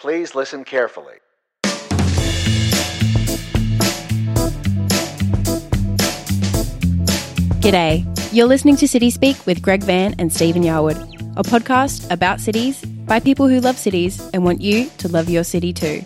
Please listen carefully. G'day. You're listening to City Speak with Greg Vann and Stephen Yarwood, a podcast about cities by people who love cities and want you to love your city too.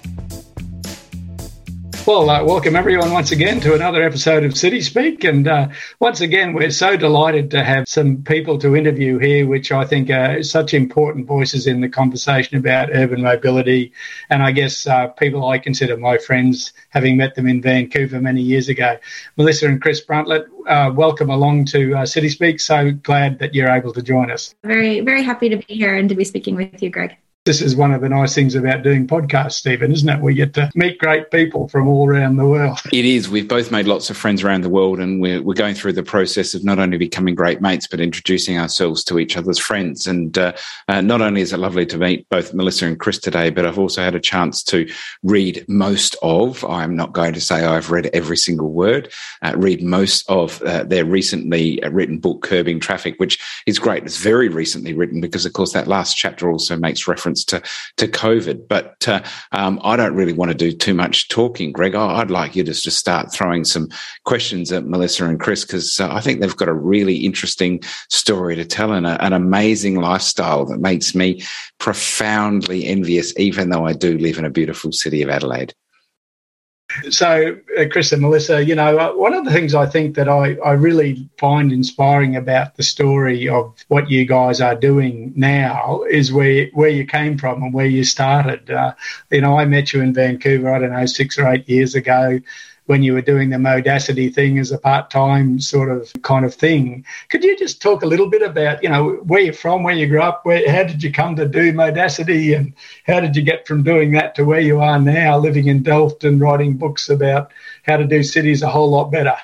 Well, uh, welcome everyone once again to another episode of City Speak. And uh, once again, we're so delighted to have some people to interview here, which I think are such important voices in the conversation about urban mobility. And I guess uh, people I consider my friends, having met them in Vancouver many years ago. Melissa and Chris Bruntlett, uh, welcome along to uh, City Speak. So glad that you're able to join us. Very, very happy to be here and to be speaking with you, Greg. This is one of the nice things about doing podcasts, Stephen, isn't it? We get to meet great people from all around the world. It is. We've both made lots of friends around the world, and we're, we're going through the process of not only becoming great mates, but introducing ourselves to each other's friends. And uh, uh, not only is it lovely to meet both Melissa and Chris today, but I've also had a chance to read most of, I'm not going to say I've read every single word, uh, read most of uh, their recently written book, Curbing Traffic, which is great. It's very recently written because, of course, that last chapter also makes reference to to COVID. But uh, um, I don't really want to do too much talking, Greg. I'd like you to just start throwing some questions at Melissa and Chris because uh, I think they've got a really interesting story to tell and a, an amazing lifestyle that makes me profoundly envious, even though I do live in a beautiful city of Adelaide. So, uh, Chris and Melissa, you know, uh, one of the things I think that I, I really find inspiring about the story of what you guys are doing now is where where you came from and where you started. Uh, you know, I met you in Vancouver, I don't know, six or eight years ago when you were doing the modacity thing as a part-time sort of kind of thing. Could you just talk a little bit about, you know, where you're from, where you grew up, where how did you come to do modacity and how did you get from doing that to where you are now, living in Delft and writing books about how to do cities a whole lot better?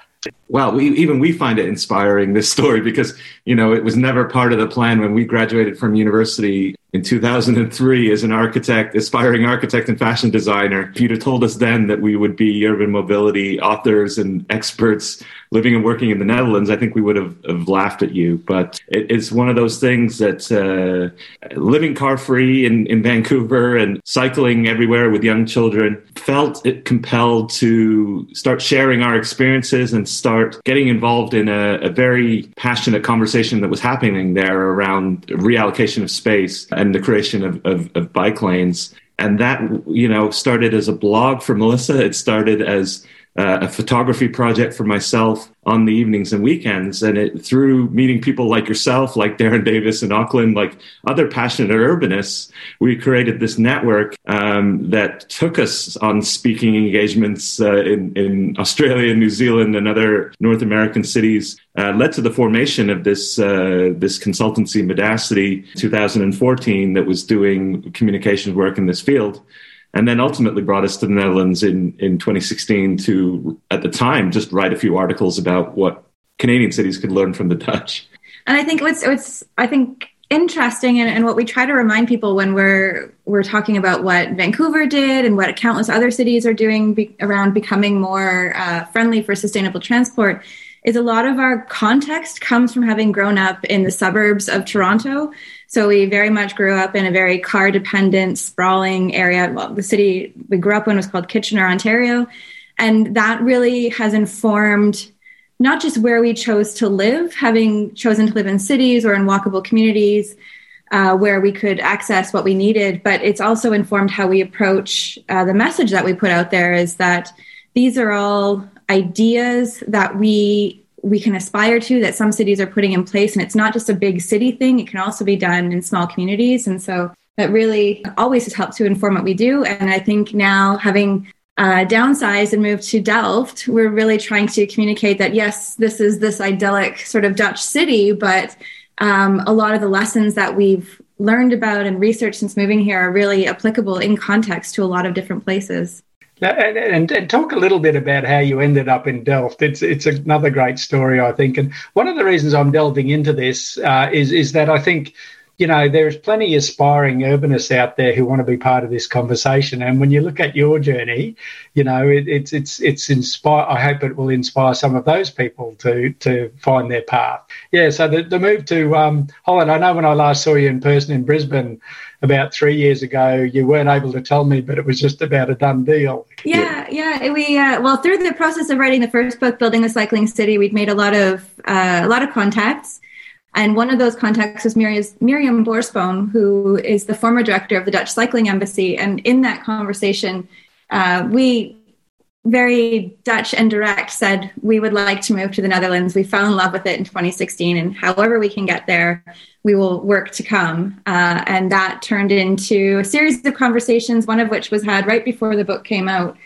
Well, we, even we find it inspiring this story because you know it was never part of the plan when we graduated from university in 2003 as an architect, aspiring architect and fashion designer. If you'd have told us then that we would be urban mobility authors and experts living and working in the Netherlands, I think we would have, have laughed at you. But it, it's one of those things that uh, living car free in, in Vancouver and cycling everywhere with young children felt compelled to start sharing our experiences and start getting involved in a, a very passionate conversation that was happening there around reallocation of space and the creation of, of, of bike lanes. And that, you know, started as a blog for Melissa. It started as uh, a photography project for myself on the evenings and weekends. And it, through meeting people like yourself, like Darren Davis in Auckland, like other passionate urbanists, we created this network um, that took us on speaking engagements uh, in, in Australia, New Zealand, and other North American cities. Uh, led to the formation of this uh, this consultancy, Modacity, 2014, that was doing communications work in this field and then ultimately brought us to the Netherlands in, in 2016 to, at the time, just write a few articles about what Canadian cities could learn from the Dutch. And I think what's, what's I think interesting and, and what we try to remind people when we're we're talking about what Vancouver did and what countless other cities are doing be, around becoming more uh, friendly for sustainable transport is a lot of our context comes from having grown up in the suburbs of Toronto. So we very much grew up in a very car dependent, sprawling area. Well, the city we grew up in was called Kitchener, Ontario. And that really has informed not just where we chose to live, having chosen to live in cities or in walkable communities uh, where we could access what we needed, but it's also informed how we approach uh, the message that we put out there is that these are all ideas that we we can aspire to that some cities are putting in place. And it's not just a big city thing. It can also be done in small communities. And so that really always has helped to inform what we do. And i think now having uh, downsized and moved to delft we're really trying to communicate that yes this is this idyllic sort of dutch city but um, a lot of the lessons that we've learned about and researched since moving here are really applicable in context to a lot of different places and, and, and, talk a little bit about how you ended up in Delft. It's it's another great story, I think. And one of the reasons I'm delving into this uh, is is that I think you know, there's plenty of aspiring urbanists out there who want to be part of this conversation. And when you look at your journey, you know, it, it's it's it's inspire. I hope it will inspire some of those people to to find their path. Yeah. So the, the move to um, Holland. I know when I last saw you in person in Brisbane about three years ago, you weren't able to tell me, but it was just about a done deal. Yeah, yeah. We uh, well through the process of writing the first book, building a cycling city, we'd made a lot of uh, a lot of contacts. And one of those contacts was Mirjam Borsboom, who is the former director of the Dutch Cycling Embassy. And in that conversation, uh, we very Dutch and direct said we would like to move to the Netherlands. We fell in love with it in 2016, and however we can get there, we will work to come. Uh, and that turned into a series of conversations, one of which was had right before the book came out,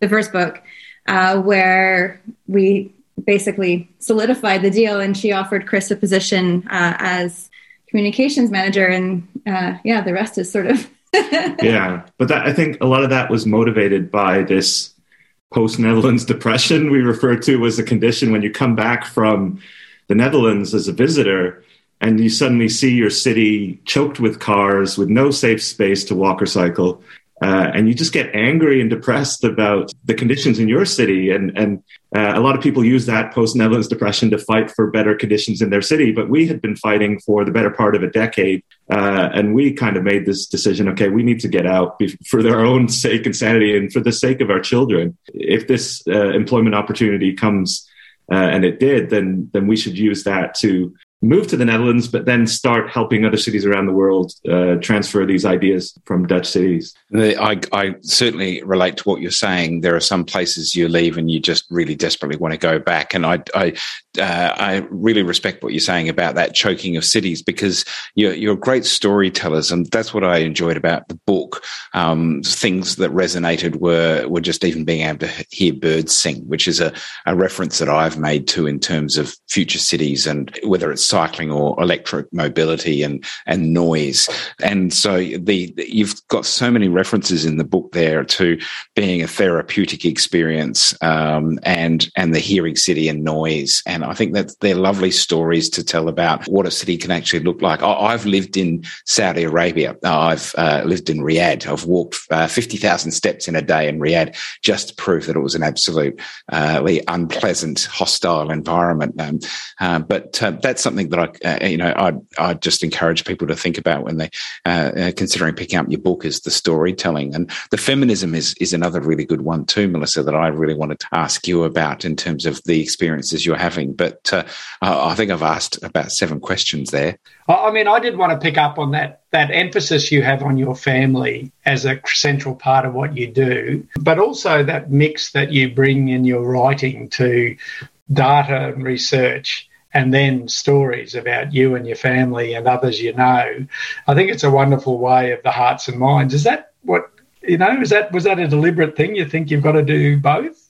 the first book, uh, where we basically solidified the deal. And she offered Chris a position uh, as communications manager. And uh, yeah, the rest is sort of. yeah, but that, I think a lot of that was motivated by this post Netherlands depression we refer to as a condition when you come back from the Netherlands as a visitor and you suddenly see your city choked with cars with no safe space to walk or cycle. Uh, and you just get angry and depressed about the conditions in your city. And, and uh, a lot of people use that post Netherlands depression to fight for better conditions in their city. But we had been fighting for the better part of a decade. Uh, and we kind of made this decision okay, we need to get out for their own sake and sanity and for the sake of our children. If this uh, employment opportunity comes, uh, and it did, then then we should use that to move to the Netherlands, but then start helping other cities around the world uh, transfer these ideas from Dutch cities. I, I, certainly relate to what you're saying. There are some places you leave and you just really desperately want to go back. And I, I, uh, I really respect what you're saying about that choking of cities because you're, you're great storytellers, and that's what I enjoyed about the book. Um, things that resonated were were just even being able to hear birds sing, which is a, a reference that I've made to in terms of future cities and whether it's cycling or electric mobility and and noise. And so the you've got so many references in the book there to being a therapeutic experience um, and and the hearing city and noise. And I think that they're lovely stories to tell about what a city can actually look like. I've lived in Saudi Arabia. I've uh, lived in Riyadh. I've walked uh, fifty thousand steps in a day in Riyadh just to prove that it was an absolutely uh, unpleasant, hostile environment. Um, uh, but uh, that's something something that I, uh, you know, I I just encourage people to think about when they uh, uh, considering picking up your book is the storytelling and the feminism is is another really good one too, Melissa. That I really wanted to ask you about in terms of the experiences you're having. But uh, I think I've asked about seven questions there. I mean, I did want to pick up on that that emphasis you have on your family as a central part of what you do, but also that mix that you bring in your writing to data and research and then stories about you and your family and others you know. I think it's a wonderful way of the hearts and minds. Is that what you know? Is that was that a deliberate thing? You think you've got to do both?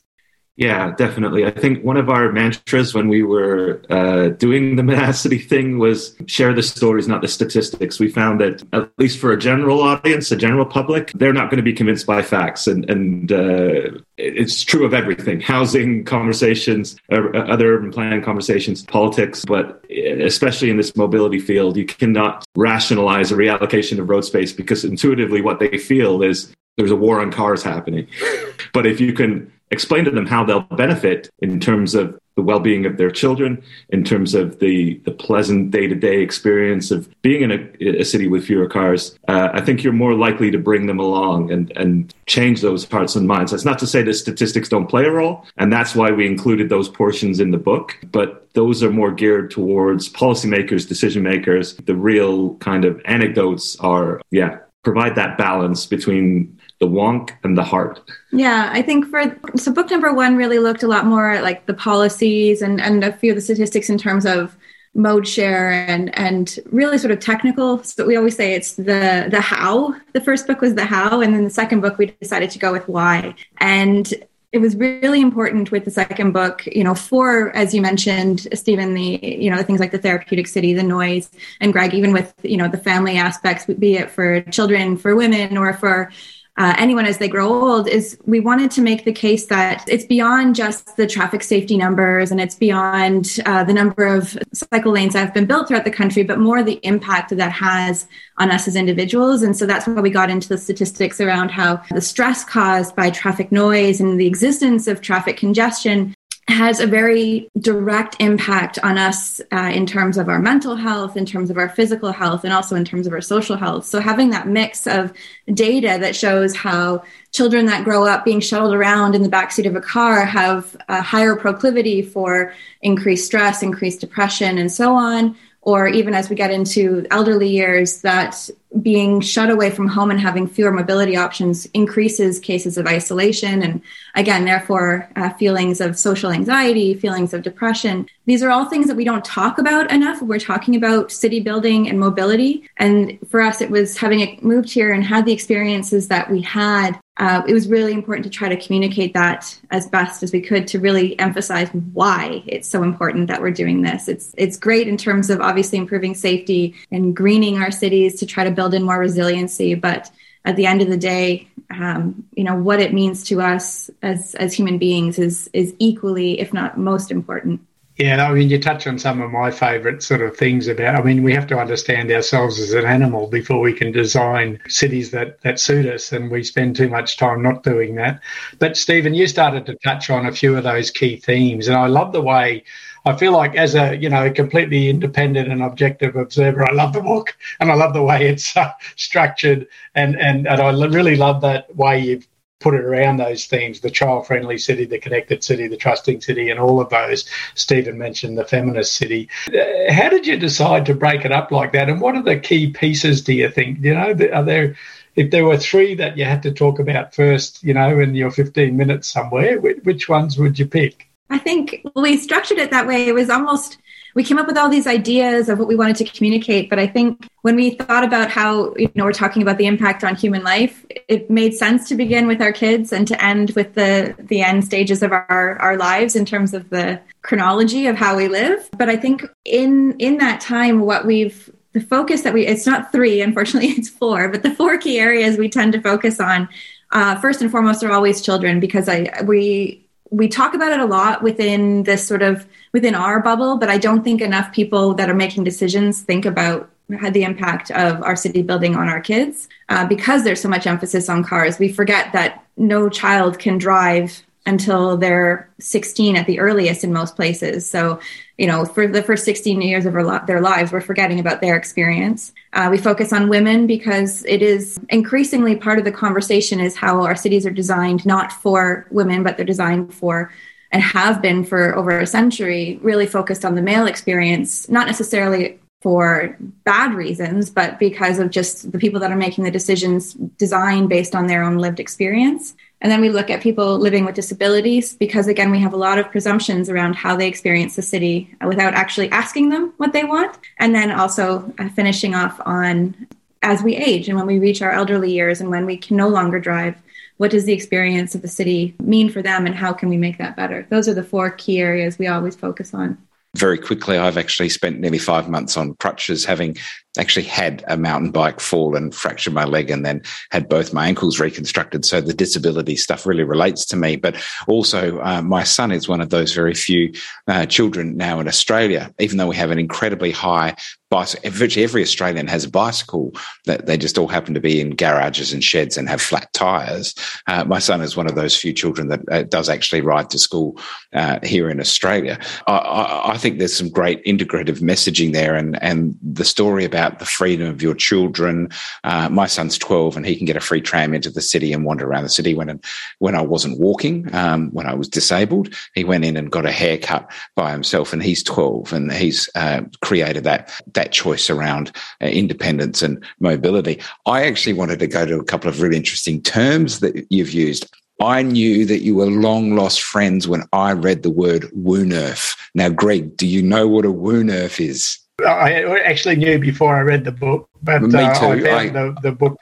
Yeah, definitely. I think one of our mantras when we were uh, doing the Modacity thing was share the stories, not the statistics. We found that, at least for a general audience, a general public, they're not going to be convinced by facts. And, and uh, it's true of everything housing conversations, uh, other urban planning conversations, politics, but especially in this mobility field, you cannot rationalize a reallocation of road space because intuitively what they feel is there's a war on cars happening. but if you can explain to them how they'll benefit in terms of the well-being of their children, in terms of the, the pleasant day-to-day experience of being in a, a city with fewer cars, uh, I think you're more likely to bring them along and, and change those hearts and minds. That's not to say that statistics don't play a role, and that's why we included those portions in the book, but those are more geared towards policymakers, decision makers. The real kind of anecdotes are, yeah, provide that balance between the wonk and the heart. Yeah, I think for so book number one really looked a lot more at like the policies and and a few of the statistics in terms of mode share and and really sort of technical. So we always say it's the the how. The first book was the how, and then the second book we decided to go with why. And it was really important with the second book, you know, for as you mentioned, Stephen, the you know the things like the therapeutic city, the noise, and Greg, even with you know the family aspects, be it for children, for women, or for uh, anyone as they grow old is we wanted to make the case that it's beyond just the traffic safety numbers and it's beyond uh, the number of cycle lanes that have been built throughout the country, but more the impact that that has on us as individuals. And so that's why we got into the statistics around how the stress caused by traffic noise and the existence of traffic congestion has a very direct impact on us uh, in terms of our mental health, in terms of our physical health, and also in terms of our social health. So, having that mix of data that shows how children that grow up being shuttled around in the backseat of a car have a higher proclivity for increased stress, increased depression, and so on, or even as we get into elderly years, that being shut away from home and having fewer mobility options increases cases of isolation and again therefore uh, feelings of social anxiety feelings of depression. These are all things that we don't talk about enough. We're talking about city building and mobility. And for us it was having moved here and had the experiences that we had uh, it was really important to try to communicate that as best as we could to really emphasize why it's so important that we're doing this. It's it's great in terms of obviously improving safety and greening our cities to try to build in more resiliency, but at the end of the day, um, you know what it means to us as as human beings is is equally, if not most important. Yeah, I mean, you touch on some of my favourite sort of things about. I mean, we have to understand ourselves as an animal before we can design cities that that suit us, and we spend too much time not doing that. But Stephen, you started to touch on a few of those key themes, and I love the way. I feel like, as a you know, completely independent and objective observer, I love the book, and I love the way it's uh, structured, and and and I really love that way you've put it around those themes the child friendly city, the connected city, the trusting city, and all of those. Stephen mentioned the feminist city. Uh, how did you decide to break it up like that? And what are the key pieces, do you think? You know, are there. If there were three that you had to talk about first, you know, in your 15 minutes somewhere, which ones would you pick? I think we structured it that way. It was almost we came up with all these ideas of what we wanted to communicate. But I think when we thought about how, you know, we're talking about the impact on human life, it made sense to begin with our kids and to end with the, the end stages of our, our lives in terms of the chronology of how we live. But I think in, in that time, what we've the focus that we it's not three unfortunately it's four but the four key areas we tend to focus on uh, first and foremost are always children because i we we talk about it a lot within this sort of within our bubble, but I don't think enough people that are making decisions think about had the impact of our city building on our kids uh, because there's so much emphasis on cars. We forget that no child can drive until they're 16 at the earliest in most places. So, you know, for the first 16 years of their lives, we're forgetting about their experience. Uh, we focus on women because it is increasingly part of the conversation is how our cities are designed not for women, but they're designed for and have been for over a century, really focused on the male experience, not necessarily for bad reasons, but because of just the people that are making the decisions designed based on their own lived experience. And then we look at people living with disabilities because, again, we have a lot of presumptions around how they experience the city without actually asking them what they want. And then also uh, finishing off on as we age and when we reach our elderly years and when we can no longer drive, what does the experience of the city mean for them and how can we make that better? Those are the four key areas we always focus on very quickly, I've actually spent nearly five months on crutches, having actually had a mountain bike fall and fractured my leg and then had both my ankles reconstructed. So the disability stuff really relates to me. But also, uh, my son is one of those very few uh, children now in Australia, even though we have an incredibly high bicycle. Virtually every Australian has a bicycle that they just all happen to be in garages and sheds and have flat tires. Uh, my son is one of those few children that uh, does actually ride to school uh, here in Australia. I, I, I think there's some great integrative messaging there and, and the story about about the freedom of your children. Uh, my son's 12 and he can get a free tram into the city and wander around the city when, when I wasn't walking, um, when I was disabled. He went in and got a haircut by himself and he's 12 and he's uh, created that, that choice around uh, independence and mobility. I actually wanted to go to a couple of really interesting terms that you've used. I knew that you were long lost friends when I read the word Woonerf. Now, Greg, do you know what a Woonerf is? I actually knew before I read the book, but uh. I found I, the, the book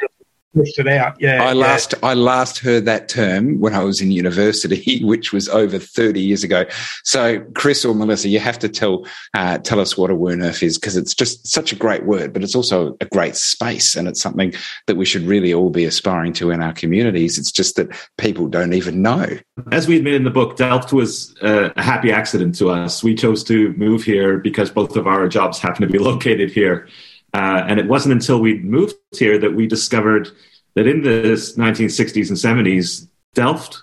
pushed it out. Yeah. I last I last heard that term when I was in university, which was over thirty years ago. So, Chris or Melissa, you have to tell uh, tell us what a woonerf is because it's just such a great word, but it's also a great space, and it's something that we should really all be aspiring to in our communities. It's just that people don't even know. As we admit in the book, Delft was uh, a happy accident to us. We chose to move here because both of our jobs happen to be located here. Uh, and it wasn't until we moved here that we discovered that in the 1960s and 70s, Delft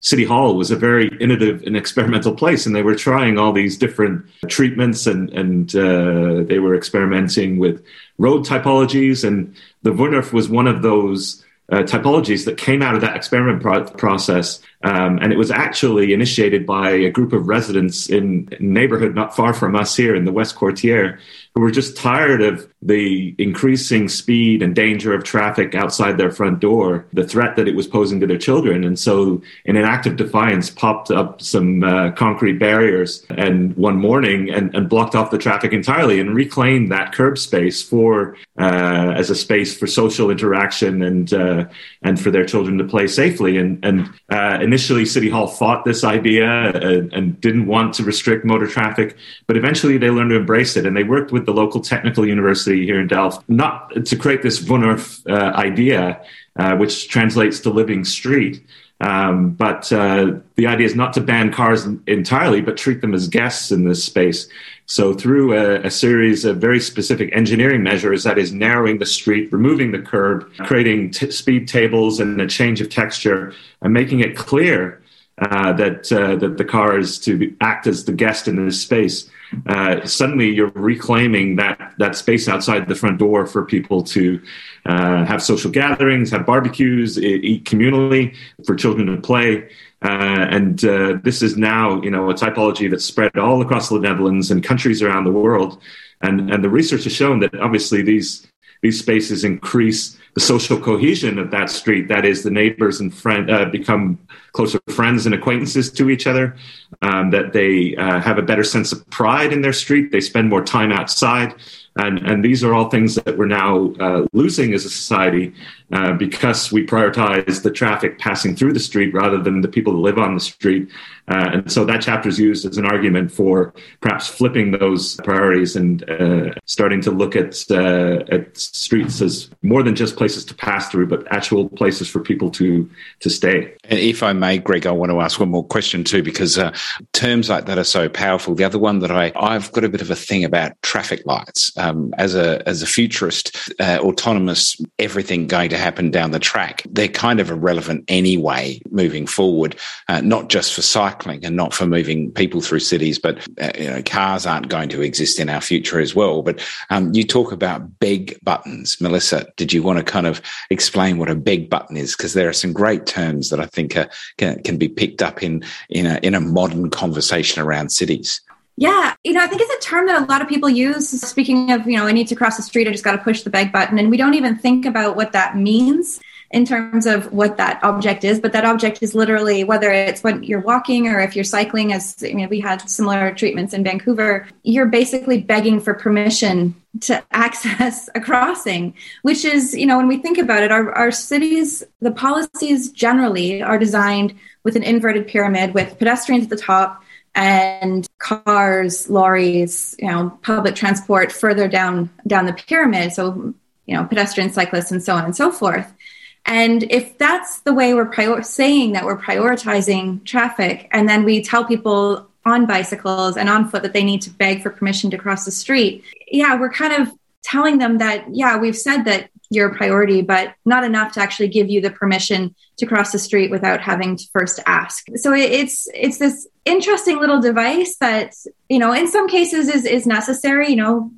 City Hall was a very innovative and experimental place, and they were trying all these different treatments, and and uh, they were experimenting with road typologies, and the Woonerf was one of those uh, typologies that came out of that experiment pro- process. Um, and it was actually initiated by a group of residents in a neighborhood not far from us here in the Westerkwartier who were just tired of the increasing speed and danger of traffic outside their front door, the threat that it was posing to their children. And so, in an act of defiance, popped up some uh, concrete barriers and one morning and, and, blocked off the traffic entirely and reclaimed that curb space for uh, as a space for social interaction and uh, and for their children to play safely. And, and uh, initially, City Hall fought this idea and, and didn't want to restrict motor traffic, but eventually they learned to embrace it and they worked with the local technical university here in Delft, not to create this Woonerf uh, idea, uh, which translates to living street. Um, but uh, the idea is not to ban cars entirely, but treat them as guests in this space. So, through a, a, series of very specific engineering measures, that is narrowing the street, removing the curb, creating t- speed tables and a change of texture, and making it clear uh, that uh, that the car is to act as the guest in this space uh, suddenly you're reclaiming that that space outside the front door for people to uh, have social gatherings, have barbecues, eat communally, for children to play. Uh, and uh, this is now, you know, a typology that's spread all across the Netherlands and countries around the world. And and the research has shown that obviously these these spaces increase the social cohesion of that street. That is, the neighbors and friend uh, become closer friends and acquaintances to each other. Um, that they uh, have a better sense of pride in their street. They spend more time outside. And, and these are all things that we're now uh, losing as a society uh, because we prioritize the traffic passing through the street rather than the people that live on the street. Uh, and so that chapter is used as an argument for perhaps flipping those priorities and uh, starting to look at, uh, at streets as more than just places to pass through, but actual places for people to, to stay. And if I may, Greg, I want to ask one more question too, because uh, terms like that are so powerful. The other one that I, I've got a bit of a thing about traffic lights. Um, as a as a futurist, autonomous everything going to happen down the track, they're kind of irrelevant anyway moving forward, uh, not just for cycling and not for moving people through cities, but uh, you know, cars aren't going to exist in our future as well. But um, you talk about beg buttons. Melissa, did you want to kind of explain what a beg button is? Because there are some great terms that I think are, can, can be picked up in, in, a, in a modern conversation around cities. Yeah, you know, I think it's a term that a lot of people use. Speaking of, you know, I need to cross the street, I just got to push the beg button. And we don't even think about what that means in terms of what that object is. But that object is literally whether it's when you're walking or if you're cycling, as you know, we had similar treatments in Vancouver, you're basically begging for permission to access a crossing, which is, you know, when we think about it, our, our cities, the policies generally are designed with an inverted pyramid with pedestrians at the top and cars, lorries, you know, public transport further down down the pyramid. So, you know, pedestrians, cyclists, and so on and so forth. And if that's the way we're prior- saying that we're prioritizing traffic, and then we tell people on bicycles and on foot that they need to beg for permission to cross the street, yeah, we're kind of telling them that, yeah, we've said that you're a priority, but not enough to actually give you the permission to cross the street without having to first ask. So it's it's this interesting little device that you know in some cases is is necessary. You know,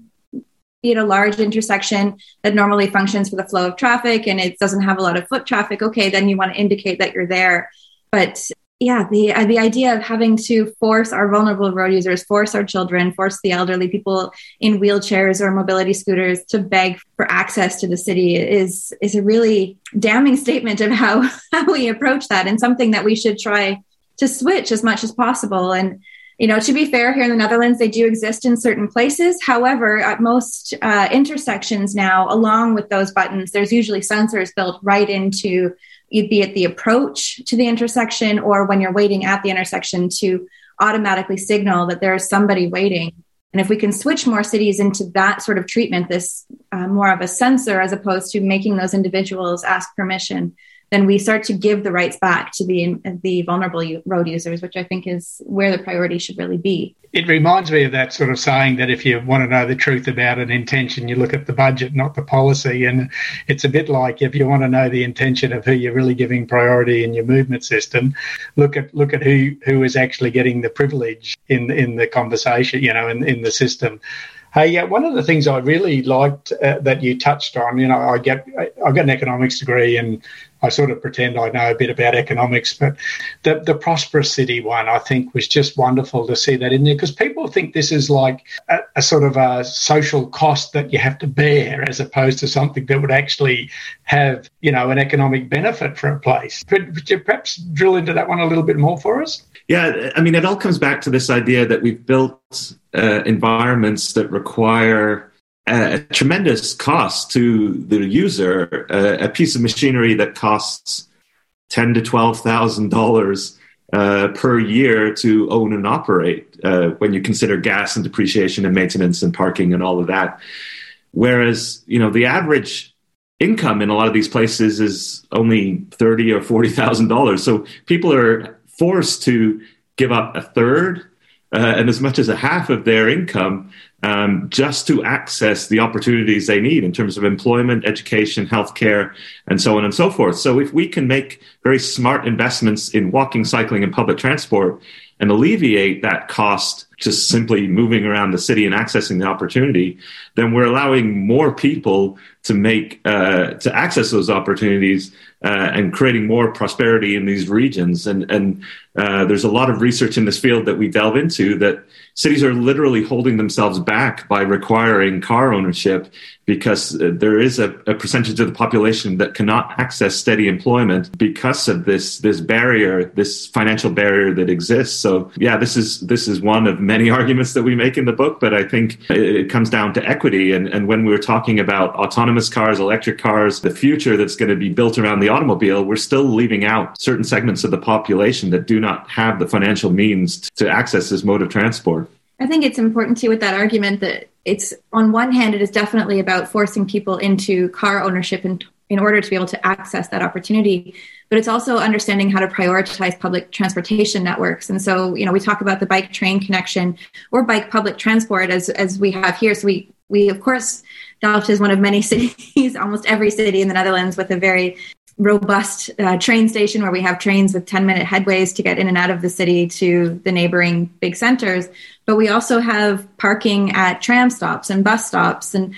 be it a large intersection that normally functions for the flow of traffic and it doesn't have a lot of foot traffic. Okay, then you want to indicate that you're there. But yeah, the uh, the idea of having to force our vulnerable road users, force our children, force the elderly, people in wheelchairs or mobility scooters to beg for access to the city is is a really damning statement of how how we approach that, and something that we should try to switch as much as possible. And you know, to be fair, here in the Netherlands, they do exist in certain places. However, at most uh, intersections now, along with those buttons, there's usually sensors built right into you'd be at the approach to the intersection or when you're waiting at the intersection to automatically signal that there is somebody waiting. And if we can switch more cities into that sort of treatment, this uh, more of a sensor as opposed to making those individuals ask permission, then we start to give the rights back to the the vulnerable road users, which I think is where the priority should really be. It reminds me of that sort of saying that if you want to know the truth about an intention, you look at the budget, not the policy. And it's a bit like if you want to know the intention of who you're really giving priority in your movement system, look at look at who who is actually getting the privilege in in the conversation, you know, in, in the system. Hey, yeah, one of the things I really liked uh, that you touched on, you know, I get, I've got an economics degree and I sort of pretend I know a bit about economics, but the, the prosperous city one, I think, was just wonderful to see that in there because people think this is like a, a, sort of a social cost that you have to bear as opposed to something that would actually have, you know, an economic benefit for a place. Could, could you perhaps drill into that one a little bit more for us? Yeah, I mean, it all comes back to this idea that we've built uh, environments that require a tremendous cost to the user. A piece of machinery that costs ten to twelve thousand dollars uh, per year to own and operate. Uh, when you consider gas and depreciation and maintenance and parking and all of that, whereas you know the average income in a lot of these places is only thirty or forty thousand dollars. So people are forced to give up a third uh, and as much as a half of their income um, just to access the opportunities they need in terms of employment, education, healthcare, and so on and so forth. So if we can make very smart investments in walking, cycling, and public transport and alleviate that cost just simply moving around the city and accessing the opportunity, then we're allowing more people to make uh, to access those opportunities uh, and creating more prosperity in these regions. And and uh, there's a lot of research in this field that we delve into that cities are literally holding themselves back by requiring car ownership because uh, there is a, a, percentage of the population that cannot access steady employment because of this this barrier, this financial barrier that exists. So yeah, this is this is one of many arguments that we make in the book, but I think it comes down to equity. And, and when we are talking about autonomous cars, electric cars, the future that's going to be built around the automobile, we're still leaving out certain segments of the population that do not have the financial means to access this mode of transport. I think it's important too with that argument that it's on one hand, it is definitely about forcing people into car ownership in, in order to be able to access that opportunity. But it's also understanding how to prioritize public transportation networks. And so, you know, we talk about the bike train connection or bike public transport as, as we have here. So we, we, of course, Delft is one of many cities, almost every city in the Netherlands with a very robust uh, train station where we have trains with 10 minute headways to get in and out of the city to the neighboring big centers. But we also have parking at tram stops and bus stops. And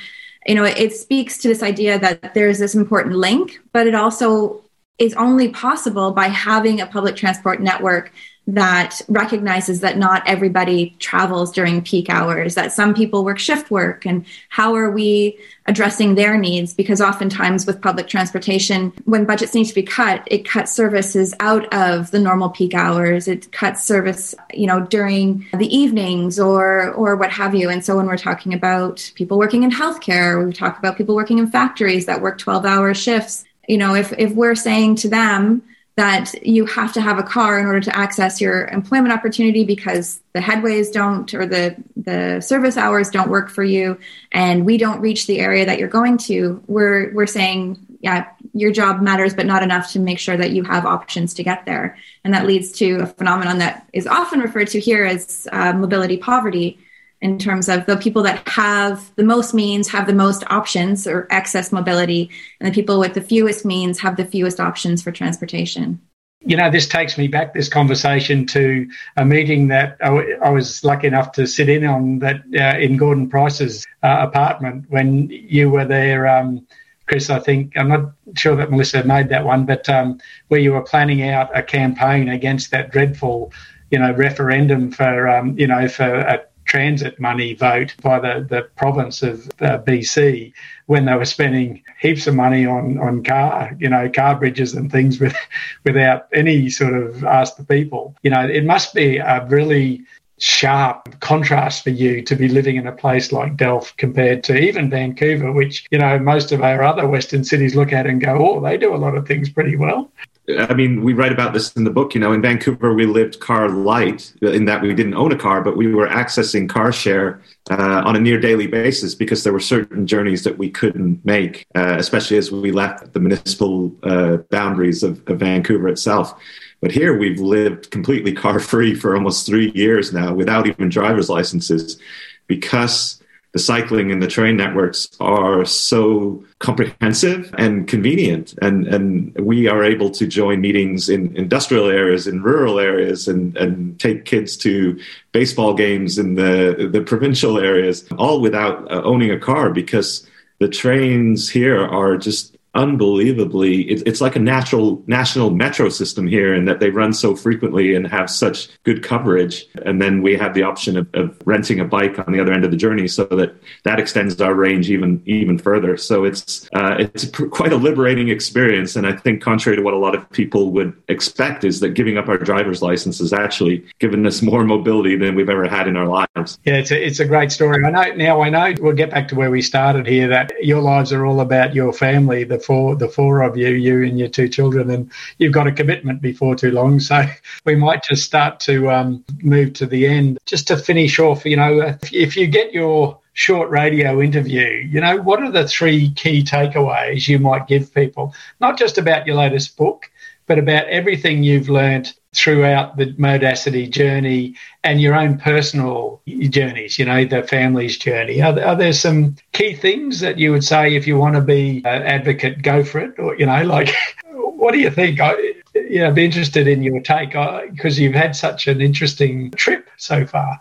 you know it, it speaks to this idea that there's this important link but it also is only possible by having a public transport network that recognizes that not everybody travels during peak hours, that some people work shift work, and how are we addressing their needs? Because oftentimes with public transportation, when budgets need to be cut, it cuts services out of the normal peak hours. It cuts service, you know, during the evenings or or what have you. And so when we're talking about people working in healthcare, we talk about people working in factories that work 12 hour shifts. You know, if if we're saying to them, that you have to have a car in order to access your employment opportunity because the headways don't or the the service hours don't work for you and we don't reach the area that you're going to we're we're saying yeah your job matters but not enough to make sure that you have options to get there. And that leads to a phenomenon that is often referred to here as uh, mobility poverty in terms of the people that have the most means have the most options or excess mobility, and the people with the fewest means have the fewest options for transportation. You know, this takes me back this conversation to a meeting that I, was lucky enough to sit in on that uh, in Gordon Price's uh, apartment when you were there. Um, Chris, I think I'm not sure that Melissa made that one, but um, where you were planning out a campaign against that dreadful, you know, referendum for, um, you know, for a transit money vote by the, the province of uh, BC when they were spending heaps of money on, on car, you know, car bridges and things with, without any sort of ask the people. You know, it must be a really sharp contrast for you to be living in a place like Delft compared to even Vancouver, which, you know, most of our other Western cities look at and go, oh, they do a lot of things pretty well. I mean, we write about this in the book. You know, in Vancouver, we lived car light in that we didn't own a car, but we were accessing car share uh, on a near daily basis because there were certain journeys that we couldn't make, uh, especially as we left the municipal uh, boundaries of, of Vancouver itself. But here we've lived completely car free for almost three years now without even driver's licenses because the cycling and the train networks are so comprehensive and convenient. And, and we are able to join meetings in industrial areas, in rural areas, and, and take kids to baseball games in the, the provincial areas, all without uh, owning a car because the trains here are just unbelievably it, it's like a natural national metro system here in that they run so frequently and have such good coverage. And then we have the option of, of, renting a bike on the other end of the journey so that that extends our range even even further. So it's uh, it's a, quite a liberating experience. And i think contrary to what a lot of people would expect is that giving up our driver's license has actually given us more mobility than we've ever had in our lives. Yeah it's a, it's a great story. I know now i know we'll get back to where we started here that your lives are all about your family the four the four of you, you and your two children, and you've got a commitment before too long. So we might just start to um, move to the end. Just to finish off, you know, if, if you get your short radio interview, you know, what are the three key takeaways you might give people, not just about your latest book, but about everything you've learned throughout the modacity journey and your own personal journeys, you know, the family's journey. Are, are there some key things that you would say if you want to be an advocate, go for it? Or, you know, like, what do you think? I, you know, be interested in your take uh, because you've had such an interesting trip so far.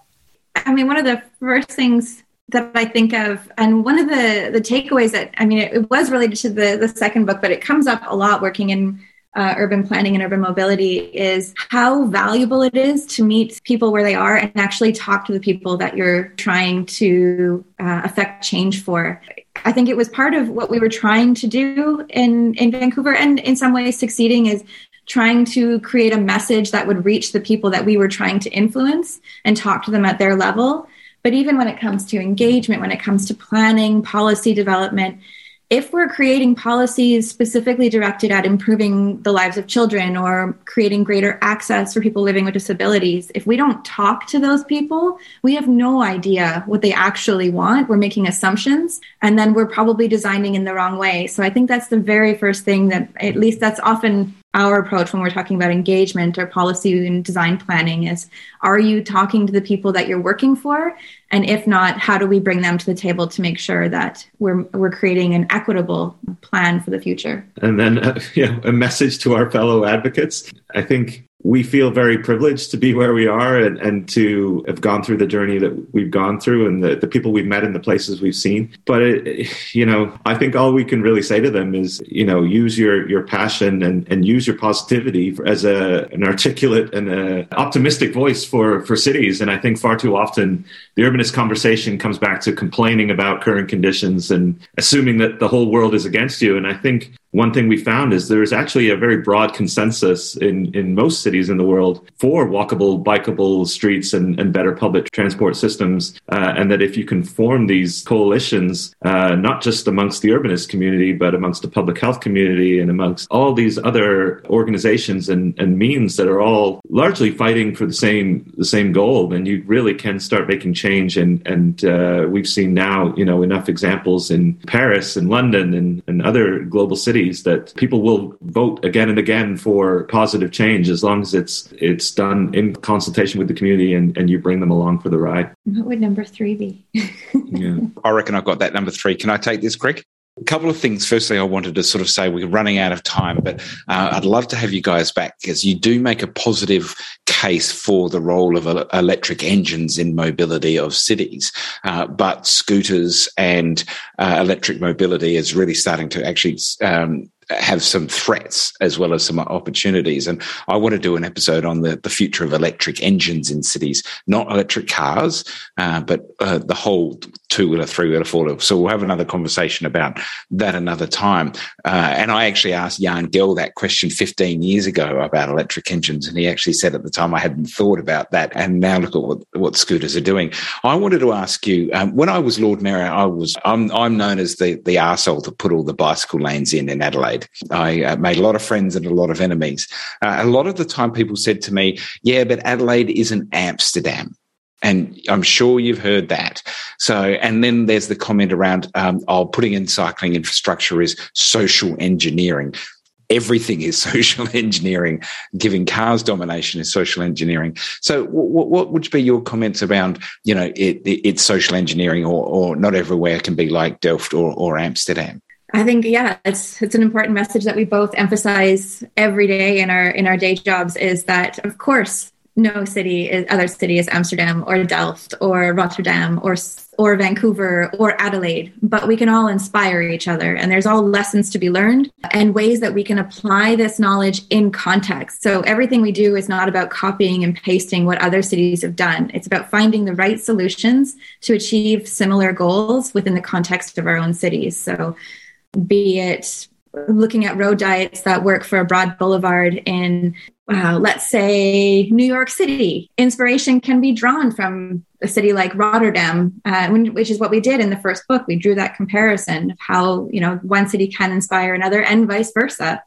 I mean, one of the first things that I think of, and one of the the takeaways that I mean, it, it was related to the the second book, but it comes up a lot working in uh, urban planning and urban mobility is how valuable it is to meet people where they are and actually talk to the people that you're trying to uh, affect change for. I think it was part of what we were trying to do in, in Vancouver and in some ways succeeding is trying to create a message that would reach the people that we were trying to influence and talk to them at their level. But even when it comes to engagement, when it comes to planning, policy development, if we're creating policies specifically directed at improving the lives of children or creating greater access for people living with disabilities, if we don't talk to those people, we have no idea what they actually want. We're making assumptions and then we're probably designing in the wrong way. So I think that's the very first thing that, at least that's often our approach when we're talking about engagement or policy and design planning is are you talking to the people that you're working for? And if not how do we bring them to the table to make sure that we're we're creating an equitable plan for the future? And then uh, know, a message to our fellow advocates. I think we feel very privileged to be where we are and, and to have gone through the journey that we've gone through and the, the people we've met and the places we've seen. But, it, you know, I think all we can really say to them is, you know, use your, your passion and, and use your positivity as a, an articulate and a optimistic voice for, for cities. And I think far too often the urbanist conversation comes back to complaining about current conditions and assuming that the whole world is against you. And I think one thing we found is there is actually a very broad consensus in, in most cities in the world for walkable, bikeable streets and, and better public transport systems. Uh, and that if you can form these coalitions, uh, not just amongst the urbanist community, but amongst the public health community and amongst all these other organizations and, and means that are all largely fighting for the same the same goal, then you really can start making change. And, and uh, we've seen now, you know, enough examples in Paris and London and, and other global cities that people will vote again and again for positive change as long as it's it's done in consultation with the community and, and you bring them along for the ride. What would number three be? yeah. I reckon I've got that number three. Can I take this, Greg? A couple of things. Firstly, I wanted to sort of say we're running out of time, but uh, I'd love to have you guys back because you do make a positive case for the role of electric engines in mobility of cities. Uh, but scooters and uh, electric mobility is really starting to actually um, have some threats as well as some opportunities. And I want to do an episode on the, the future of electric engines in cities, not electric cars, uh, but uh, the whole two wheeler, three wheeler, four wheeler. So we'll have another conversation about that another time. Uh, and I actually asked Jan Gehl that question 15 years ago about electric engines. And he actually said at the time, I hadn't thought about that. And now look at what, what scooters are doing. I wanted to ask you, um, when I was Lord Mayor, I was, I'm, I'm known as the, the arsehole to put all the bicycle lanes in in Adelaide. I uh, made a lot of friends and a lot of enemies. Uh, a lot of the time people said to me, yeah, but Adelaide isn't Amsterdam. And I'm sure you've heard that. So, and then there's the comment around, um, oh, putting in cycling infrastructure is social engineering. Everything is social engineering. Giving cars domination is social engineering. So, what, what would be your comments around, you know, it, it, it's social engineering, or, or not everywhere can be like Delft or, or Amsterdam? I think yeah, it's it's an important message that we both emphasize every day in our in our day jobs is that of course no city is other city is Amsterdam or Delft or Rotterdam or or Vancouver or Adelaide, but we can all inspire each other and there's all lessons to be learned and ways that we can apply this knowledge in context. So everything we do is not about copying and pasting what other cities have done. It's about finding the right solutions to achieve similar goals within the context of our own cities. So be it looking at road diets that work for a broad boulevard in uh, let's say New York City. Inspiration can be drawn from a city like Rotterdam, uh, which is what we did in the first book. We drew that comparison of how you know one city can inspire another, and vice versa.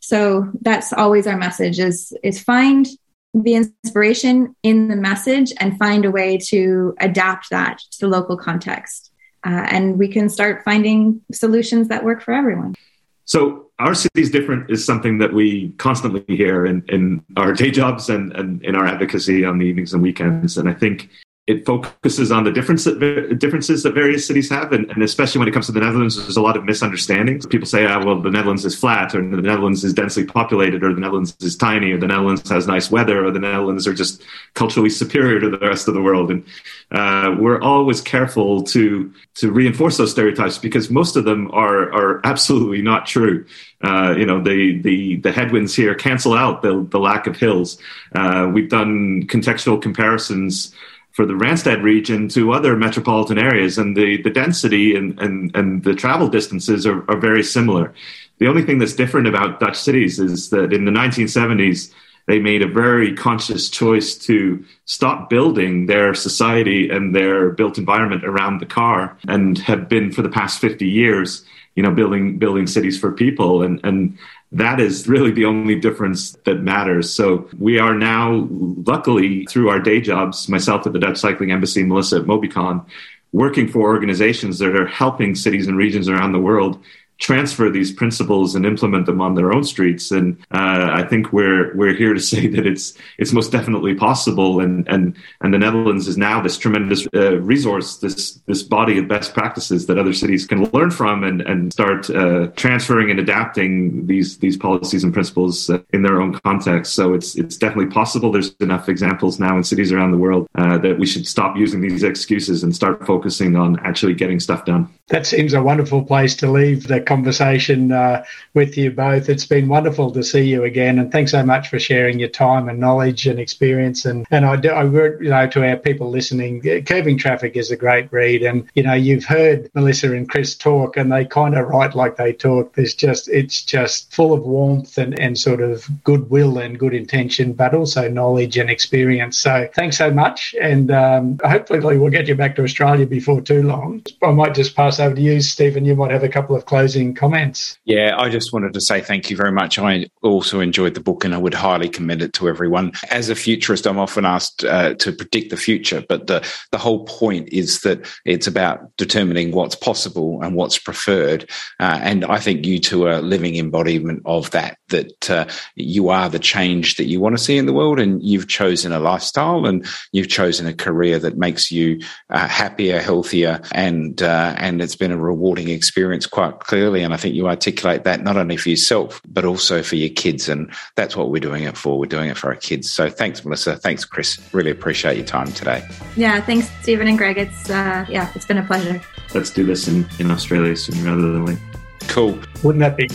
So that's always our message: is is find the inspiration in the message and find a way to adapt that to the local context, uh, and we can start finding solutions that work for everyone. So our city's different is something that we constantly hear in, in our day jobs and, and in our advocacy on the evenings and weekends. And I think it focuses on the difference that, differences that various cities have, and, and, especially when it comes to the Netherlands, there's a lot of misunderstandings. People say, "Ah, well, the Netherlands is flat, or the Netherlands is densely populated, or the Netherlands is tiny, or the Netherlands has nice weather, or the Netherlands are just culturally superior to the rest of the world." And uh, we're always careful to to reinforce those stereotypes because most of them are are absolutely not true. Uh, you know, the the the headwinds here cancel out the the lack of hills. Uh, we've done contextual comparisons for the Randstad region to other metropolitan areas, and the, the density and, and, and the travel distances are, are very similar. The only thing that's different about Dutch cities is that in the 1970s, they made a very conscious choice to stop building their society and their built environment around the car and have been for the past 50 years you know building building cities for people and and that is really the only difference that matters. So we are now, luckily, through our day jobs, myself at the Dutch Cycling Embassy, Melissa at Mobycon, working for organizations that are helping cities and regions around the world transfer these principles and implement them on their own streets. And uh, I think we're we're here to say that it's it's most definitely possible. And and and the Netherlands is now this tremendous uh, resource, this this body of best practices that other cities can learn from and and start uh, transferring and adapting these these policies and principles uh, in their own context. So it's it's definitely possible. There's enough examples now in cities around the world uh, that we should stop using these excuses and start focusing on actually getting stuff done. That seems a wonderful place to leave the conversation uh, with you both. It's been wonderful to see you again, and thanks so much for sharing your time and knowledge and experience. And and I, do, I you know to our people listening, Curbing Traffic is a great read, and you know you've heard Melissa and Chris talk, and they kind of write like they talk. There's just it's just full of warmth and and sort of goodwill and good intention, but also knowledge and experience. So thanks so much, and um, hopefully we'll get you back to Australia before too long. I might just pass over to you, Stephen. You might have a couple of closing comments. Yeah, I just wanted to say thank you very much. I also enjoyed the book and I would highly commend it to everyone. As a futurist, I'm often asked uh, to predict the future, but the, the whole point is that it's about determining what's possible and what's preferred. Uh, and I think you two are living embodiment of that, that uh, you are the change that you want to see in the world and you've chosen a lifestyle and you've chosen a career that makes you uh, happier, healthier, and, uh, and it's been a rewarding experience quite clearly. And I think you articulate that not only for yourself, but also for your kids. And that's what we're doing it for. We're doing it for our kids. So thanks, Melissa. Thanks, Chris. Really appreciate your time today. Yeah. Thanks, Stephen and Greg. It's, uh, yeah, it's been a pleasure. Let's do this in, in Australia sooner rather than later. Cool. Wouldn't that be